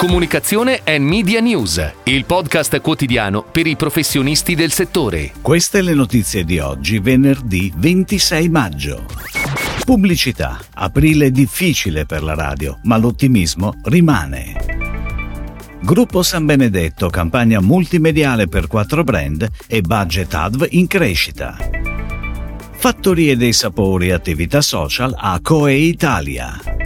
Comunicazione e Media News, il podcast quotidiano per i professionisti del settore. Queste le notizie di oggi, venerdì 26 maggio. Pubblicità. Aprile difficile per la radio, ma l'ottimismo rimane. Gruppo San Benedetto, campagna multimediale per quattro brand e budget ADV in crescita. Fattorie dei sapori, attività social a Coe Italia.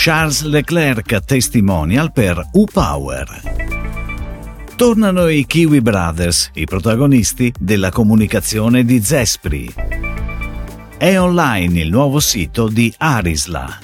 Charles Leclerc testimonial per U-Power. Tornano i Kiwi Brothers, i protagonisti della comunicazione di Zespri. È online il nuovo sito di Arisla.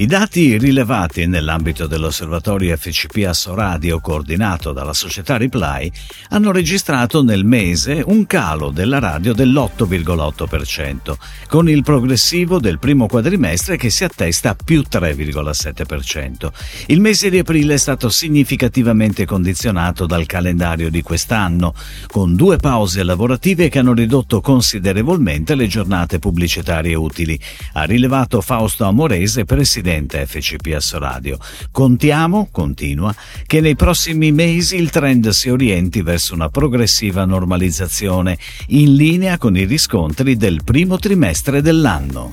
I dati rilevati nell'ambito dell'osservatorio FCP Assoradio coordinato dalla società Reply hanno registrato nel mese un calo della radio dell'8,8%, con il progressivo del primo quadrimestre che si attesta a più 3,7%. Il mese di aprile è stato significativamente condizionato dal calendario di quest'anno, con due pause lavorative che hanno ridotto considerevolmente le giornate pubblicitarie utili, ha rilevato Fausto Amorese, presidente presidente FCPS Radio. Contiamo, continua, che nei prossimi mesi il trend si orienti verso una progressiva normalizzazione, in linea con i riscontri del primo trimestre dell'anno.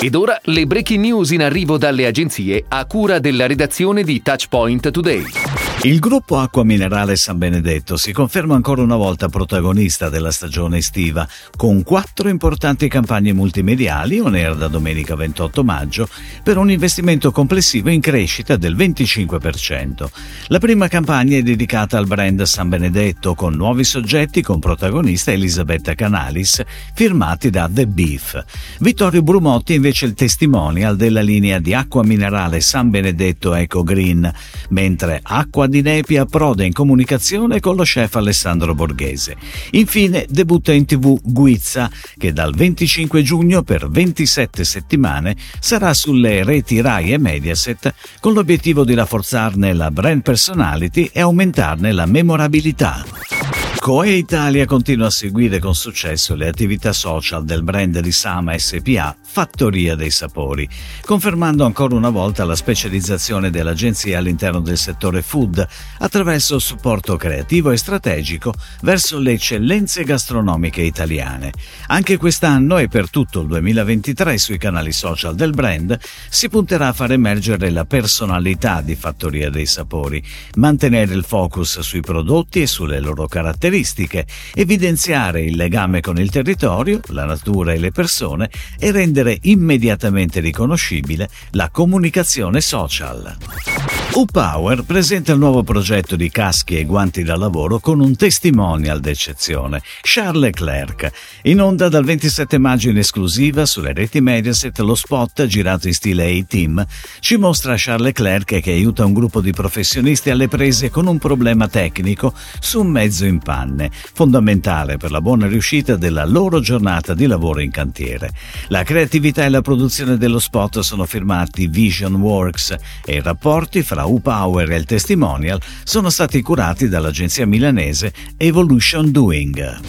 Ed ora le breaking news in arrivo dalle agenzie a cura della redazione di Touchpoint Today. Il gruppo Acqua Minerale San Benedetto si conferma ancora una volta protagonista della stagione estiva, con quattro importanti campagne multimediali on air da domenica 28 maggio, per un investimento complessivo in crescita del 25%. La prima campagna è dedicata al brand San Benedetto, con nuovi soggetti con protagonista Elisabetta Canalis, firmati da The Beef. Vittorio Brumotti invece il testimonial della linea di acqua minerale San Benedetto Eco Green, mentre Acqua di Nepi approda in comunicazione con lo chef Alessandro Borghese. Infine debutta in tv Guizza, che dal 25 giugno per 27 settimane sarà sulle reti Rai e Mediaset con l'obiettivo di rafforzarne la brand personality e aumentarne la memorabilità. Coe Italia continua a seguire con successo le attività social del brand di Sama SPA Fattoria dei Sapori, confermando ancora una volta la specializzazione dell'agenzia all'interno del settore food attraverso supporto creativo e strategico verso le eccellenze gastronomiche italiane. Anche quest'anno e per tutto il 2023 sui canali social del brand si punterà a far emergere la personalità di Fattoria dei Sapori, mantenere il focus sui prodotti e sulle loro caratteristiche caratteristiche, evidenziare il legame con il territorio, la natura e le persone e rendere immediatamente riconoscibile la comunicazione social. U-Power presenta il nuovo progetto di caschi e guanti da lavoro con un testimonial d'eccezione, Charles Leclerc. In onda dal 27 maggio in esclusiva sulle reti Mediaset, lo spot, girato in stile A-Team, ci mostra Charles Leclerc che aiuta un gruppo di professionisti alle prese con un problema tecnico su un mezzo in panne, fondamentale per la buona riuscita della loro giornata di lavoro in cantiere. La creatività e la produzione dello spot sono firmati Vision Works e i rapporti fra U-Power e il testimonial sono stati curati dall'agenzia milanese Evolution Doing.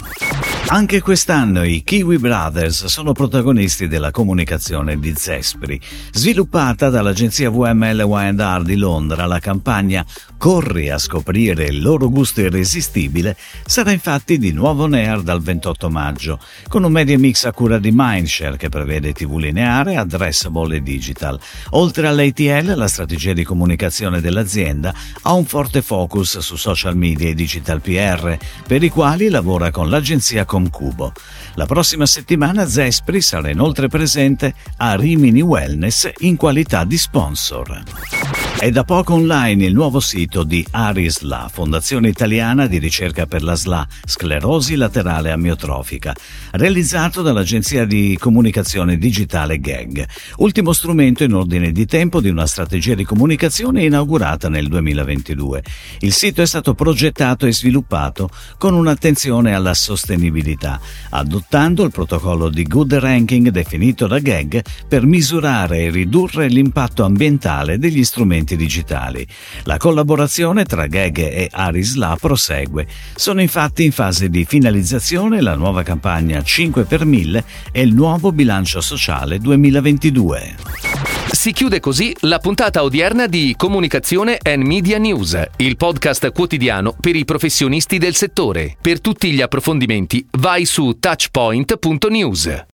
Anche quest'anno i Kiwi Brothers sono protagonisti della comunicazione di Zespri. Sviluppata dall'agenzia VML R di Londra, la campagna Corri a scoprire il loro gusto irresistibile sarà infatti di nuovo air dal 28 maggio, con un media mix a cura di Mindshare che prevede TV lineare, addressable e digital. Oltre all'ATL, la strategia di comunicazione dell'azienda ha un forte focus su social media e digital PR, per i quali lavora con l'agenzia Comcubo. La prossima settimana Zespri sarà inoltre presente a Rimini Wellness in qualità di sponsor. È da poco online il nuovo sito di ARISLA, Fondazione Italiana di Ricerca per la SLA, sclerosi laterale amiotrofica, realizzato dall'agenzia di comunicazione digitale GAG, ultimo strumento in ordine di tempo di una strategia di comunicazione inaugurata nel 2022. Il sito è stato progettato e sviluppato con un'attenzione alla sostenibilità, adottando il protocollo di Good Ranking definito da GAG per misurare e ridurre l'impatto ambientale degli strumenti strumenti digitali. La collaborazione tra Gag e Arisla prosegue. Sono infatti in fase di finalizzazione la nuova campagna 5 per 1000 e il nuovo bilancio sociale 2022. Si chiude così la puntata odierna di Comunicazione and Media News, il podcast quotidiano per i professionisti del settore. Per tutti gli approfondimenti vai su touchpoint.news.